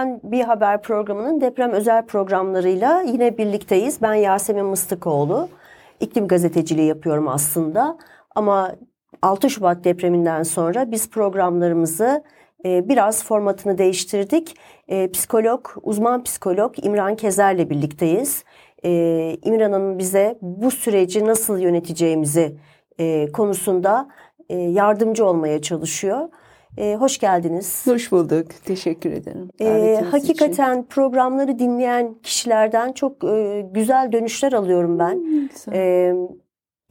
depremden bir haber programının deprem özel programlarıyla yine birlikteyiz. Ben Yasemin Mıstıkoğlu. İklim gazeteciliği yapıyorum aslında. Ama 6 Şubat depreminden sonra biz programlarımızı e, biraz formatını değiştirdik. E, psikolog, uzman psikolog İmran Kezer'le birlikteyiz. E, İmran'ın bize bu süreci nasıl yöneteceğimizi konusunda yardımcı olmaya çalışıyor. E, hoş geldiniz. Hoş bulduk. Teşekkür ederim. E, hakikaten için. programları dinleyen kişilerden çok e, güzel dönüşler alıyorum ben. Hmm, e,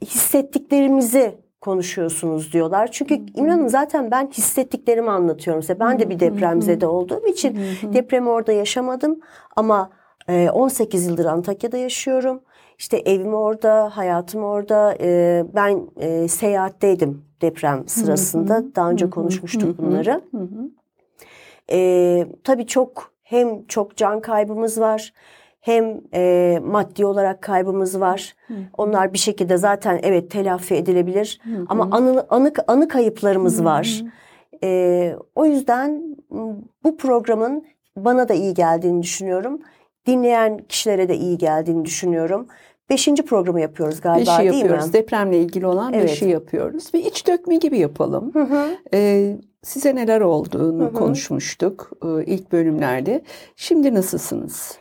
hissettiklerimizi konuşuyorsunuz diyorlar. Çünkü hmm. inanın zaten ben hissettiklerimi anlatıyorum size. Ben de bir depremzede olduğum için depremi orada yaşamadım ama 18 yıldır Antakya'da yaşıyorum. İşte evim orada, hayatım orada. Ben seyahatteydim deprem sırasında. Daha önce konuşmuştuk bunları. Tabii çok hem çok can kaybımız var hem e, maddi olarak kaybımız var. Hı. Onlar bir şekilde zaten evet telafi edilebilir. Hı. Ama anı, anı, anı kayıplarımız Hı. var. E, o yüzden bu programın bana da iyi geldiğini düşünüyorum. Dinleyen kişilere de iyi geldiğini düşünüyorum. Beşinci programı yapıyoruz galiba beşi değil yapıyoruz. mi? Depremle ilgili olan evet. beşi yapıyoruz. Ve iç dökme gibi yapalım. Hı hı. Ee, size neler olduğunu hı hı. konuşmuştuk e, ilk bölümlerde. Şimdi nasılsınız?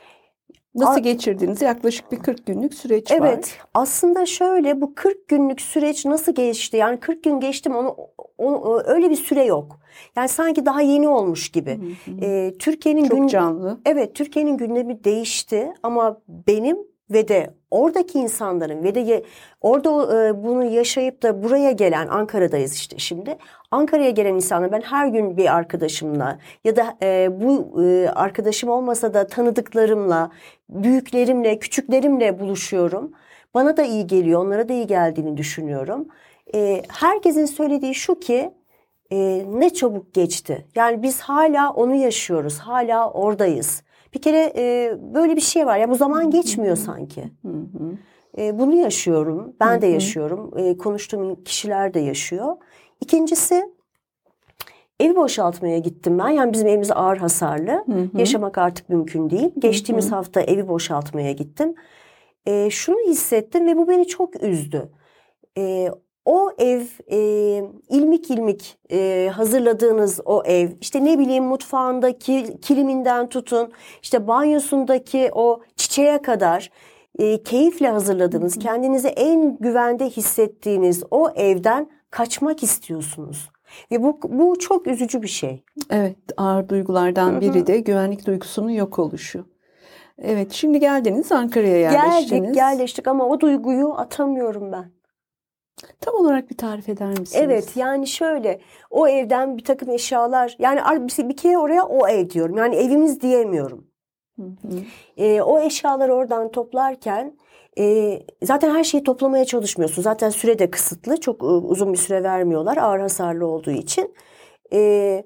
Nasıl geçirdiniz? Yaklaşık bir 40 günlük süreç evet, var. Evet. Aslında şöyle bu 40 günlük süreç nasıl geçti? Yani 40 gün geçtim onu, onu öyle bir süre yok. Yani sanki daha yeni olmuş gibi. Ee, Türkiye'nin çok gün, canlı. Evet, Türkiye'nin gündemi değişti ama benim ve de oradaki insanların ve de orada e, bunu yaşayıp da buraya gelen Ankara'dayız işte şimdi. Ankara'ya gelen insanlar ben her gün bir arkadaşımla ya da e, bu e, arkadaşım olmasa da tanıdıklarımla, büyüklerimle, küçüklerimle buluşuyorum. Bana da iyi geliyor, onlara da iyi geldiğini düşünüyorum. herkesin söylediği şu ki ne çabuk geçti. Yani biz hala onu yaşıyoruz, hala oradayız. Bir kere e, böyle bir şey var ya bu zaman geçmiyor sanki. E, bunu yaşıyorum. Ben de yaşıyorum. E, konuştuğum kişiler de yaşıyor. İkincisi evi boşaltmaya gittim ben. Yani bizim evimiz ağır hasarlı. Hı hı. Yaşamak artık mümkün değil. Geçtiğimiz hı hı. hafta evi boşaltmaya gittim. E, şunu hissettim ve bu beni çok üzdü. E, o ev e, ilmik ilmik e, hazırladığınız o ev işte ne bileyim mutfağındaki kiliminden tutun işte banyosundaki o çiçeğe kadar e, keyifle hazırladığınız kendinizi en güvende hissettiğiniz o evden kaçmak istiyorsunuz. Ve bu, bu çok üzücü bir şey. Evet ağır duygulardan biri de güvenlik duygusunun yok oluşu. Evet şimdi geldiniz Ankara'ya yerleştiniz. Geldik yerleştik ama o duyguyu atamıyorum ben. Tam olarak bir tarif eder misiniz? Evet yani şöyle o evden bir takım eşyalar yani bir kere oraya o ev diyorum yani evimiz diyemiyorum. Hı hı. E, o eşyaları oradan toplarken e, zaten her şeyi toplamaya çalışmıyorsun. Zaten süre de kısıtlı çok e, uzun bir süre vermiyorlar ağır hasarlı olduğu için. E,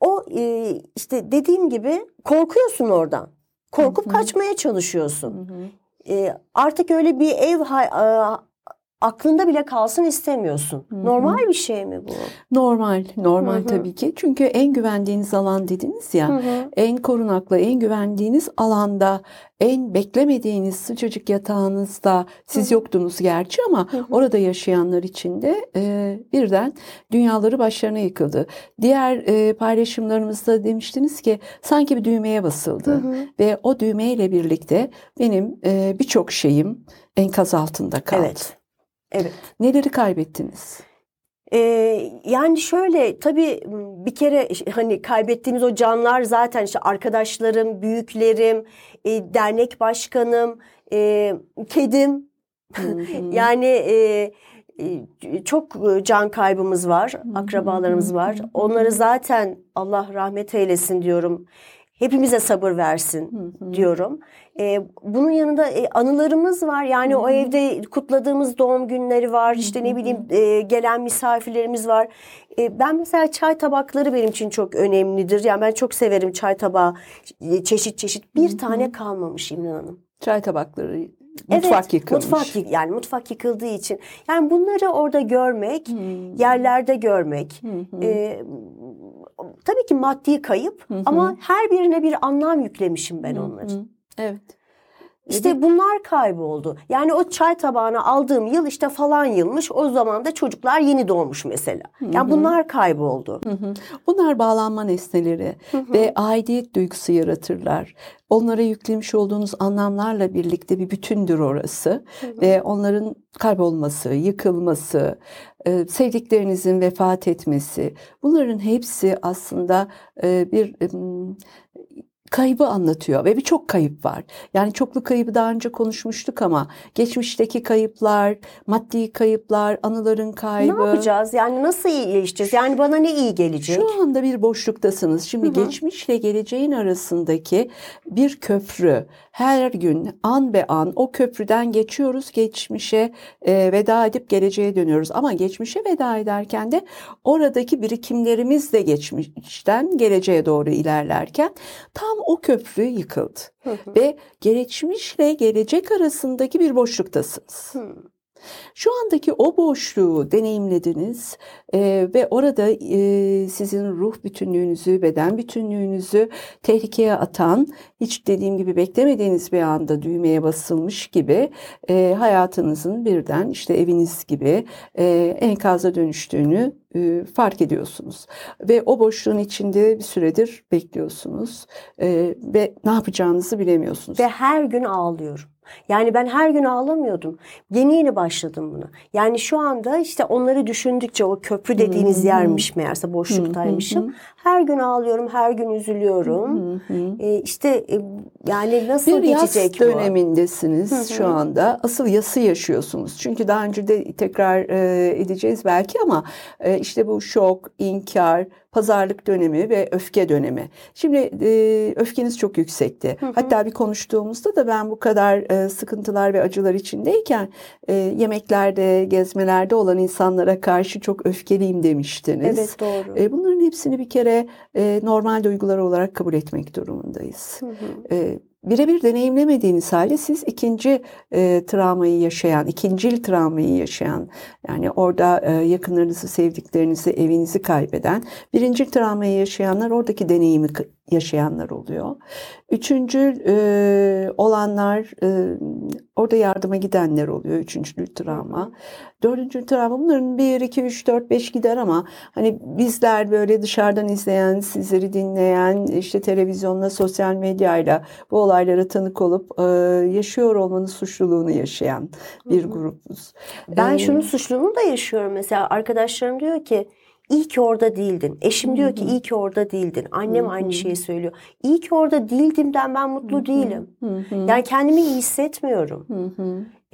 o e, işte dediğim gibi korkuyorsun oradan. Korkup hı hı. kaçmaya çalışıyorsun. Hı hı. E, artık öyle bir ev aklında bile kalsın istemiyorsun. Hı-hı. Normal bir şey mi bu? Normal, normal Hı-hı. tabii ki. Çünkü en güvendiğiniz alan dediniz ya. Hı-hı. En korunaklı, en güvendiğiniz alanda, en beklemediğiniz sıcacık yatağınızda siz Hı-hı. yoktunuz gerçi ama Hı-hı. orada yaşayanlar için de e, birden dünyaları başlarına yıkıldı. Diğer e, paylaşımlarımızda demiştiniz ki sanki bir düğmeye basıldı Hı-hı. ve o düğmeyle birlikte benim e, birçok şeyim enkaz altında kaldı. Evet. Evet. Neleri kaybettiniz? Ee, yani şöyle tabii bir kere hani kaybettiğimiz o canlar zaten işte arkadaşlarım, büyüklerim, e, dernek başkanım, e, kedim. yani e, çok can kaybımız var, akrabalarımız var. Onları zaten Allah rahmet eylesin diyorum. Hepimize sabır versin diyorum. E, bunun yanında e, anılarımız var. Yani Hı-hı. o evde kutladığımız doğum günleri var. İşte ne bileyim e, gelen misafirlerimiz var. E, ben mesela çay tabakları benim için çok önemlidir. Yani ben çok severim çay tabağı çeşit çeşit. Bir Hı-hı. tane kalmamış İmran Hanım. Çay tabakları Mutfak evet, yıkılmış. Mutfak yani mutfak yıkıldığı için. Yani bunları orada görmek, hmm. yerlerde görmek. Hmm. E, tabii ki maddi kayıp hmm. ama her birine bir anlam yüklemişim ben onların. Hmm. Evet. İşte bunlar kayboldu. Yani o çay tabağını aldığım yıl işte falan yılmış. O zaman da çocuklar yeni doğmuş mesela. Yani bunlar kayboldu. Bunlar bağlanma nesneleri ve aidiyet duygusu yaratırlar. Onlara yüklemiş olduğunuz anlamlarla birlikte bir bütündür orası. Ve onların kaybolması, yıkılması, e, sevdiklerinizin vefat etmesi bunların hepsi aslında e, bir kaybı anlatıyor ve birçok kayıp var. Yani çoklu kaybı daha önce konuşmuştuk ama geçmişteki kayıplar, maddi kayıplar, anıların kaybı. Ne yapacağız? Yani nasıl iyileşeceğiz? Yani bana ne iyi gelecek? Şu anda bir boşluktasınız. Şimdi Hı-hı. geçmişle geleceğin arasındaki bir köprü. Her gün an be an o köprüden geçiyoruz. Geçmişe e, veda edip geleceğe dönüyoruz. Ama geçmişe veda ederken de oradaki birikimlerimiz de geçmişten geleceğe doğru ilerlerken tam o köprü yıkıldı. Hı hı. Ve geçmişle gelecek arasındaki bir boşluktasınız. Hı. Şu andaki o boşluğu deneyimlediniz e, ve orada e, sizin ruh bütünlüğünüzü, beden bütünlüğünüzü tehlikeye atan, hiç dediğim gibi beklemediğiniz bir anda düğmeye basılmış gibi e, hayatınızın birden işte eviniz gibi e, enkaza dönüştüğünü e, fark ediyorsunuz. Ve o boşluğun içinde bir süredir bekliyorsunuz e, ve ne yapacağınızı bilemiyorsunuz. Ve her gün ağlıyorum. Yani ben her gün ağlamıyordum. Yeni yeni başladım buna. Yani şu anda işte onları düşündükçe o köprü dediğiniz yermiş meğerse boşluktaymışım. Her gün ağlıyorum, her gün üzülüyorum. Ee, işte e, yani nasıl bir geçecek bu? Yas dönemindesiniz şu anda. Asıl yası yaşıyorsunuz. Çünkü daha önce de tekrar e, edeceğiz belki ama e, işte bu şok, inkar, pazarlık dönemi ve öfke dönemi. Şimdi e, öfkeniz çok yüksekti. Hı hı. Hatta bir konuştuğumuzda da ben bu kadar e, sıkıntılar ve acılar içindeyken e, yemeklerde, gezmelerde olan insanlara karşı çok öfkeliyim demiştiniz. Evet doğru. E, bunların hepsini bir kere e, normal duygular olarak kabul etmek durumundayız. Hı hı. E, birebir deneyimlemediğiniz halde siz ikinci e, travmayı yaşayan, ikincil travmayı yaşayan, yani orada e, yakınlarınızı, sevdiklerinizi, evinizi kaybeden, birinci travmayı yaşayanlar oradaki deneyimi yaşayanlar oluyor. Üçüncü e, olanlar e, orada yardıma gidenler oluyor. Üçüncü travma. Dördüncü travma bunların bir, iki, üç, dört, beş gider ama hani bizler böyle dışarıdan izleyen, sizleri dinleyen, işte televizyonla, sosyal medyayla bu olaylara tanık olup e, yaşıyor olmanın suçluluğunu yaşayan bir grubuz. Ben ee, şunun suçluluğunu da yaşıyorum. Mesela arkadaşlarım diyor ki İyi ki orada değildin. Eşim diyor ki iyi ki orada değildin. Annem aynı şeyi söylüyor. İyi ki orada değildimden ben mutlu değilim. Yani kendimi iyi hissetmiyorum.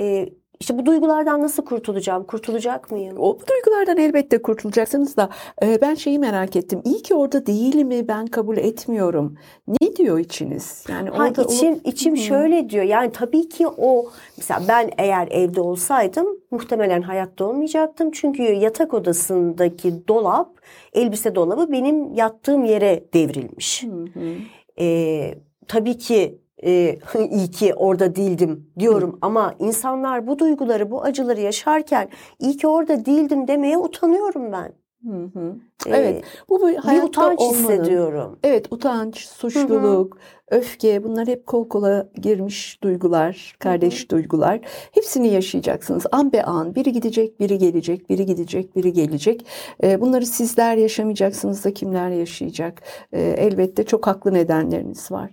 Ee, işte bu duygulardan nasıl kurtulacağım? Kurtulacak mıyım? O duygulardan elbette kurtulacaksınız da e, ben şeyi merak ettim. İyi ki orada değil mi? Ben kabul etmiyorum. Ne diyor içiniz? Yani ha, orada içim olup... içim hmm. şöyle diyor. Yani tabii ki o mesela ben eğer evde olsaydım muhtemelen hayatta olmayacaktım. Çünkü yatak odasındaki dolap, elbise dolabı benim yattığım yere devrilmiş. Hmm. Ee, tabii ki e, iyi ki orada değildim diyorum Hı. ama insanlar bu duyguları, bu acıları yaşarken iyi ki orada değildim demeye utanıyorum ben. Hı hı. Evet. Bu bir, bir utanç olmanın, hissediyorum. Evet, utanç, suçluluk, hı hı öfke bunlar hep kol kola girmiş duygular, kardeş Hı-hı. duygular. Hepsini yaşayacaksınız. An be an biri gidecek, biri gelecek, biri gidecek, biri gelecek. Bunları sizler yaşamayacaksınız da kimler yaşayacak? Elbette çok haklı nedenleriniz var.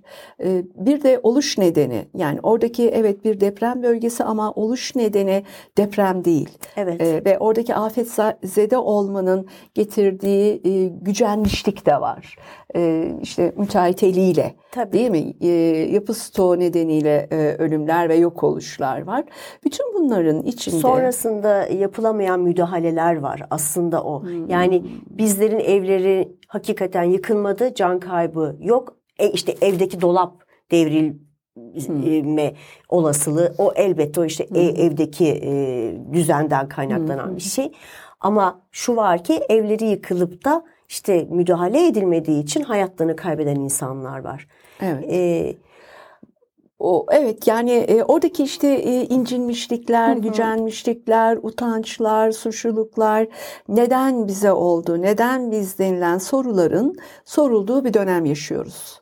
Bir de oluş nedeni yani oradaki evet bir deprem bölgesi ama oluş nedeni deprem değil. Evet. Ve oradaki afet zede olmanın getirdiği e, gücenmişlik de var. E, işte müteahhit eliyle Tabii. değil mi? E, yapı stoğu nedeniyle e, ölümler ve yok oluşlar var. Bütün bunların içinde... Sonrasında yapılamayan müdahaleler var aslında o. Hmm. Yani bizlerin evleri hakikaten yıkılmadı, can kaybı yok. E işte evdeki dolap devril hmm. olasılığı o elbette o işte hmm. evdeki e, düzenden kaynaklanan hmm. bir şey. Ama şu var ki evleri yıkılıp da işte müdahale edilmediği için hayatlarını kaybeden insanlar var. Evet. Ee, O evet yani e, oradaki işte e, incinmişlikler, gücenmişlikler, utançlar, suçluluklar neden bize oldu, neden biz denilen soruların sorulduğu bir dönem yaşıyoruz.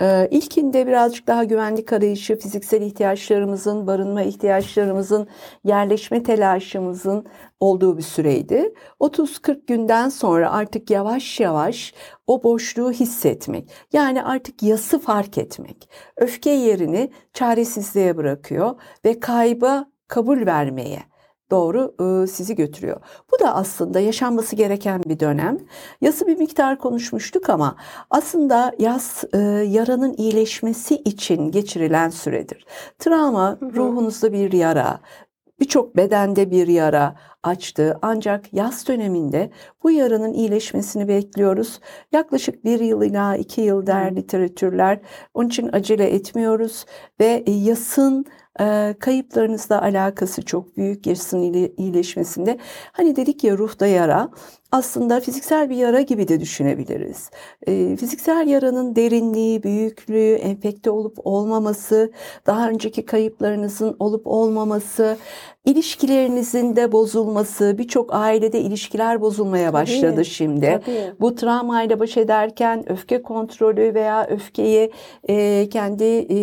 E, ilkinde birazcık daha güvenlik arayışı, fiziksel ihtiyaçlarımızın, barınma ihtiyaçlarımızın, yerleşme telaşımızın olduğu bir süreydi. 30-40 günden sonra artık yavaş yavaş o boşluğu hissetmek. Yani artık yası fark etmek. Öfke yerini çaresizliğe bırakıyor ve kayba kabul vermeye doğru e, sizi götürüyor. Bu da aslında yaşanması gereken bir dönem. Yası bir miktar konuşmuştuk ama aslında yas e, yaranın iyileşmesi için geçirilen süredir. Travma ruhunuzda bir yara, birçok bedende bir yara açtı. Ancak yaz döneminde bu yaranın iyileşmesini bekliyoruz. Yaklaşık bir yıl ila iki yıl der literatürler. Onun için acele etmiyoruz ve yasın e, kayıplarınızla alakası çok büyük yasın iyileşmesinde. Hani dedik ya ruhta yara aslında fiziksel bir yara gibi de düşünebiliriz. E, fiziksel yaranın derinliği, büyüklüğü, enfekte olup olmaması, daha önceki kayıplarınızın olup olmaması, ilişkilerinizin de bozulması, birçok ailede ilişkiler bozulmaya başladı tabii, şimdi. Tabii. Bu travmayla baş ederken öfke kontrolü veya öfkeyi e, kendi e,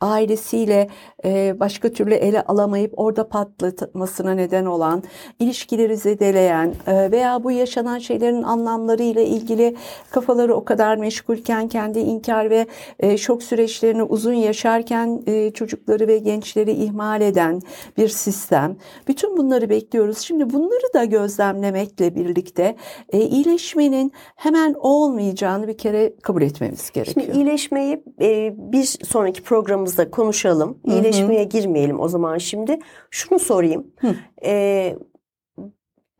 ailesiyle e, başka türlü ele alamayıp orada patlatmasına neden olan, ilişkileri zedeleyen e, veya bu yaşanan şeylerin anlamları ile ilgili kafaları o kadar meşgulken kendi inkar ve e, şok süreçlerini uzun yaşarken e, çocukları ve gençleri ihmal eden bir sistem. Bütün bunları bekliyoruz. Şimdi bunları da gözlemlemekle birlikte e, iyileşmenin hemen olmayacağını bir kere kabul etmemiz gerekiyor. Şimdi iyileşmeyi e, bir sonraki programımızda konuşalım. İyileşmeye Hı-hı. girmeyelim o zaman şimdi. Şunu sorayım. Hı. E,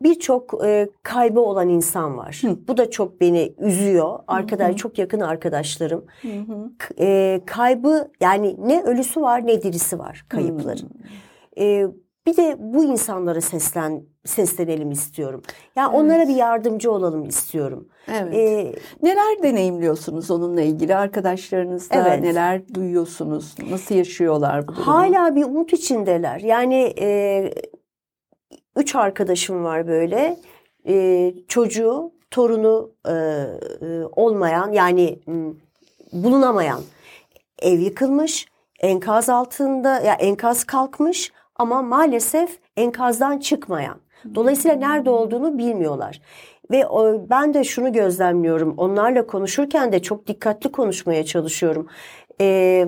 birçok e, kaybı olan insan var. Hı. Bu da çok beni üzüyor. Arkadaş çok yakın arkadaşlarım. Hı hı. E, kaybı yani ne ölüsü var ne dirisi var kayıpların. E, bir de bu insanlara seslen seslenelim istiyorum. Yani evet. onlara bir yardımcı olalım istiyorum. Evet. Ee, neler deneyimliyorsunuz onunla ilgili arkadaşlarınızda evet. neler duyuyorsunuz? Nasıl yaşıyorlar bu durumu? Hala bir umut içindeler. Yani e, üç arkadaşım var böyle. E, çocuğu, torunu e, e, olmayan yani bulunamayan ev yıkılmış, enkaz altında ya enkaz kalkmış ama maalesef enkazdan çıkmayan. Dolayısıyla nerede olduğunu bilmiyorlar. Ve o, ben de şunu gözlemliyorum. Onlarla konuşurken de çok dikkatli konuşmaya çalışıyorum. Ee,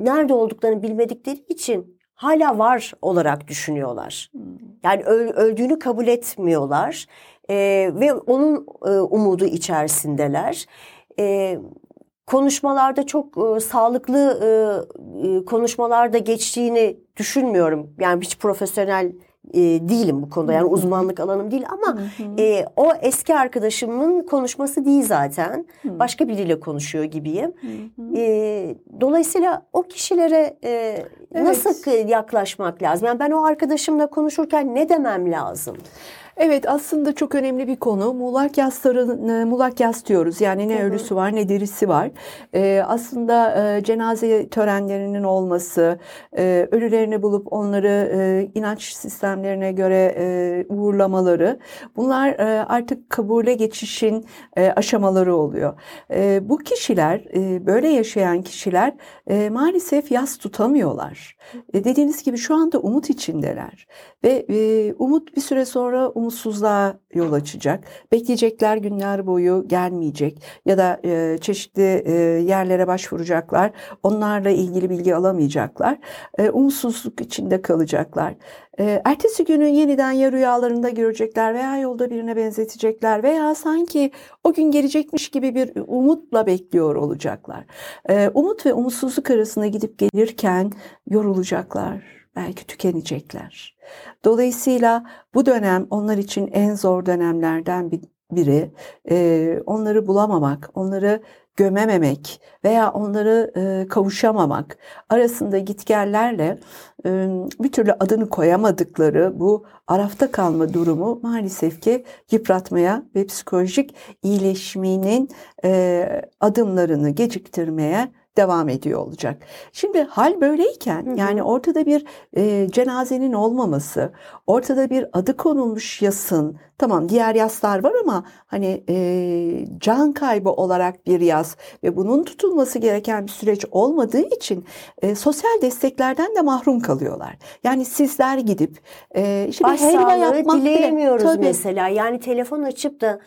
nerede olduklarını bilmedikleri için hala var olarak düşünüyorlar. Yani öldüğünü kabul etmiyorlar e, ve onun e, umudu içerisindeler. E, konuşmalarda çok e, sağlıklı e, e, konuşmalarda geçtiğini düşünmüyorum. Yani hiç profesyonel e, değilim bu konuda yani uzmanlık alanım değil ama e, o eski arkadaşımın konuşması değil zaten başka biriyle konuşuyor gibiyim. E, dolayısıyla o kişilere e, evet. nasıl yaklaşmak lazım? Yani ben o arkadaşımla konuşurken ne demem lazım? Evet aslında çok önemli bir konu. Muğlak yasların e, muğlak yas diyoruz. Yani ne ölüsü var ne dirisi var. Ee, aslında e, cenaze törenlerinin olması, e, ölülerini bulup onları e, inanç sistemlerine göre e, uğurlamaları bunlar e, artık kabule geçişin e, aşamaları oluyor. E, bu kişiler e, böyle yaşayan kişiler e, maalesef yas tutamıyorlar. E, dediğiniz gibi şu anda umut içindeler ve e, umut bir süre sonra umutsuzluğa yol açacak. Bekleyecekler günler boyu gelmeyecek ya da e, çeşitli e, yerlere başvuracaklar. Onlarla ilgili bilgi alamayacaklar. E, umutsuzluk içinde kalacaklar. E, ertesi günü yeniden ya rüyalarında görecekler veya yolda birine benzetecekler veya sanki o gün gelecekmiş gibi bir umutla bekliyor olacaklar. E, umut ve umutsuzluk arasında gidip gelirken yorulacaklar belki tükenecekler. Dolayısıyla bu dönem onlar için en zor dönemlerden biri. Onları bulamamak, onları gömememek veya onları kavuşamamak arasında gitgellerle bir türlü adını koyamadıkları bu arafta kalma durumu maalesef ki yıpratmaya ve psikolojik iyileşmenin adımlarını geciktirmeye devam ediyor olacak. Şimdi hal böyleyken Hı hı. yani ortada bir e, cenazenin olmaması, ortada bir adı konulmuş yasın, tamam diğer yaslar var ama hani e, can kaybı olarak bir yas ve bunun tutulması gereken bir süreç olmadığı için e, sosyal desteklerden de mahrum kalıyorlar. Yani sizler gidip e, işte bir helva yapmak bile Tabii. mesela. Yani telefon açıp da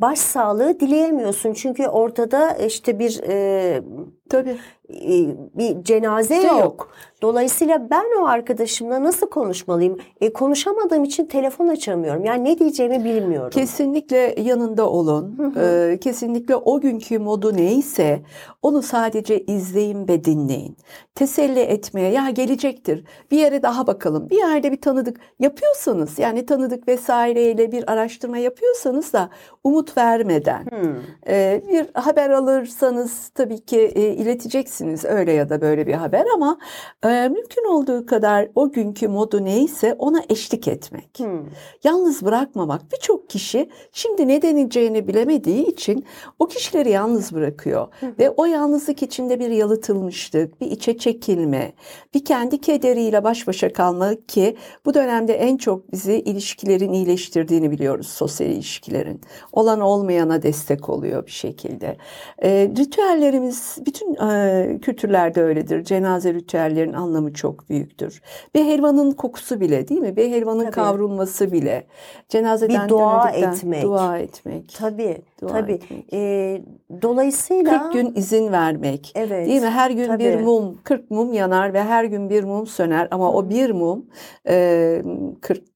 başsağlığı dileyemiyorsun. Çünkü ortada işte bir e, Tabii. E, bir cenaze yok. yok. Dolayısıyla ben o arkadaşımla nasıl konuşmalıyım? E, konuşamadığım için telefon açamıyorum. Yani ne diyeceğimi bilmiyorum. Kesinlikle yanında olun. Hı Ee, kesinlikle o günkü modu neyse onu sadece izleyin ve dinleyin. Teselli etmeye ya gelecektir. Bir yere daha bakalım. Bir yerde bir tanıdık yapıyorsanız yani tanıdık vesaireyle bir araştırma yapıyorsanız da umut vermeden Hmm. e, bir haber alırsanız tabii ki e, ileteceksiniz öyle ya da böyle bir haber ama e, mümkün olduğu kadar o günkü modu neyse ona eşlik etmek. Hmm. Yalnız bırakmamak. Birçok kişi şimdi ne deneyeceğini bilemediği için o kişileri yalnız bırakıyor. Ve o yalnızlık içinde bir yalıtılmışlık, bir içe çekilme, bir kendi kederiyle baş başa kalmak ki bu dönemde en çok bizi ilişkilerin iyileştirdiğini biliyoruz sosyal ilişkilerin. Olan olmayana destek oluyor bir şekilde. E, ritüellerimiz bütün e, kültürlerde öyledir. Cenaze ritüellerin anlamı çok büyüktür. Bir helvanın kokusu bile değil mi? Bir helvanın Tabii. kavrulması bile. Cenazeden Bir dua etmek. Dua etmek. Tabii, Dua tabii. etmek. E, dolayısıyla 40 gün izin vermek. evet. Değil mi? Her gün bir tabii. mum, 40 mum yanar ve her gün bir mum söner ama o bir mum e, 40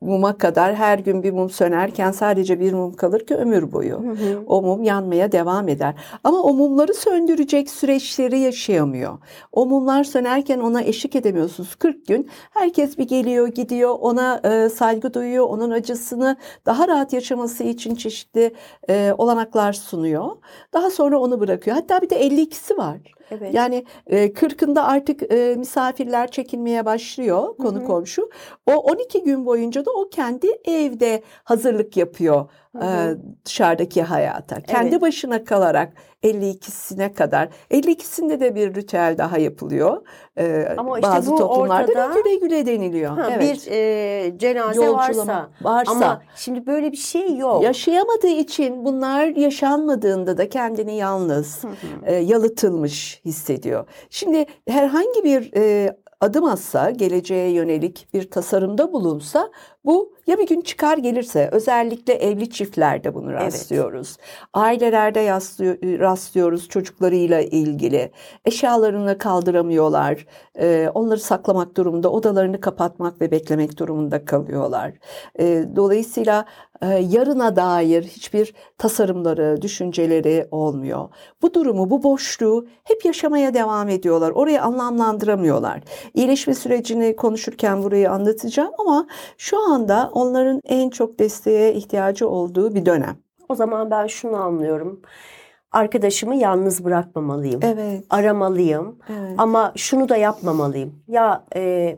muma kadar her gün bir mum sönerken sadece bir mum kalır ki ömür boyu. Hı hı. O mum yanmaya devam eder. Ama o mumları söndürecek süreçleri yaşayamıyor. O mumlar sönerken ona eşlik edemiyorsunuz. 40 gün herkes bir geliyor gidiyor ona e, saygı duyuyor. Onun acısını daha rahat yaşaması için çeşitli e, olanaklar sunuyor. Daha sonra onu bırakıyor. Hatta bir de 52'si var. Evet. Yani e, kırkında artık e, misafirler çekilmeye başlıyor konu Hı hı. komşu. O 12 gün boyunca da o kendi evde hazırlık yapıyor. E, dışarıdaki hayata. Kendi Evet. başına kalarak 52'sine kadar. 52'sinde de bir ritüel daha yapılıyor. E, Ama işte bazı bu toplumlarda ortada- da güle güle deniliyor. Ha, evet. Bir e, cenaze Yolculama varsa. varsa. Ama şimdi böyle bir şey yok. Yaşayamadığı için bunlar yaşanmadığında da kendini yalnız, Hı hı. e, yalıtılmış hissediyor. Şimdi herhangi bir e, adım atsa, geleceğe yönelik bir tasarımda bulunsa bu ya bir gün çıkar gelirse özellikle evli çiftlerde bunu Evet. rastlıyoruz. Ailelerde yaslıyor- rastlıyoruz çocuklarıyla ilgili. Eşyalarını kaldıramıyorlar. E, onları saklamak durumunda, odalarını kapatmak ve beklemek durumunda kalıyorlar. E, dolayısıyla e, yarına dair hiçbir tasarımları, düşünceleri olmuyor. Bu durumu, bu boşluğu hep yaşamaya devam ediyorlar. Orayı anlamlandıramıyorlar. İyileşme sürecini konuşurken burayı anlatacağım ama şu anda onların en çok desteğe ihtiyacı olduğu bir dönem. O zaman ben şunu anlıyorum. Arkadaşımı yalnız bırakmamalıyım. Evet. Aramalıyım. Evet. Ama şunu da yapmamalıyım. Ya e,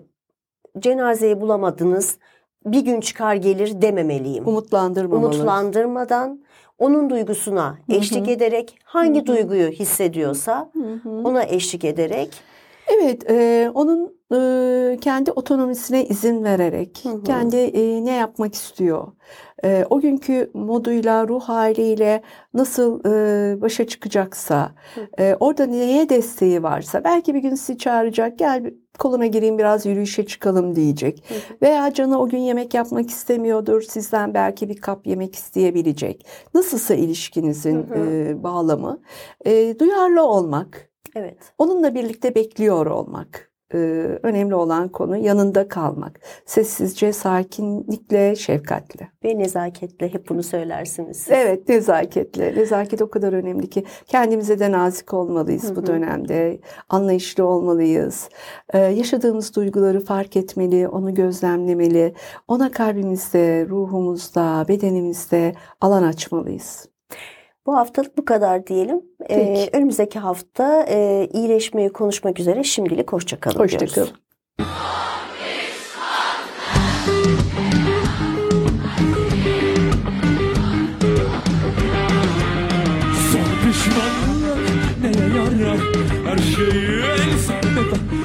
cenazeyi bulamadınız. Bir gün çıkar gelir dememeliyim. Umutlandırmamalı. Umutlandırmadan onun duygusuna Hı hı. eşlik ederek hangi Hı hı. duyguyu hissediyorsa Hı hı. ona eşlik ederek Evet, e, onun e, kendi otonomisine izin vererek, Hı hı. kendi e, ne yapmak istiyor, e, o günkü moduyla, ruh haliyle nasıl e, başa çıkacaksa, Hı. e, orada neye desteği varsa, belki bir gün sizi çağıracak, gel koluna gireyim biraz yürüyüşe çıkalım diyecek. Hı hı. Veya canı o gün yemek yapmak istemiyordur, sizden belki bir kap yemek isteyebilecek. Nasılsa ilişkinizin Hı hı. e, bağlamı, e, duyarlı olmak. evet Onunla birlikte bekliyor olmak. Ee, önemli olan konu yanında kalmak. Sessizce, sakinlikle, şefkatle. ve nezaketle hep bunu söylersiniz. siz. Evet, nezaketle. Nezaket o kadar önemli ki kendimize de nazik olmalıyız Hı hı. bu dönemde. Anlayışlı olmalıyız. Ee, yaşadığımız duyguları fark etmeli, onu gözlemlemeli. Ona kalbimizde, ruhumuzda, bedenimizde alan açmalıyız. Bu haftalık bu kadar diyelim. Ee, önümüzdeki hafta e, iyileşmeyi konuşmak üzere. Şimdilik hoşçakalın diyoruz. Hoşçakalın. Neye yarar şeyi en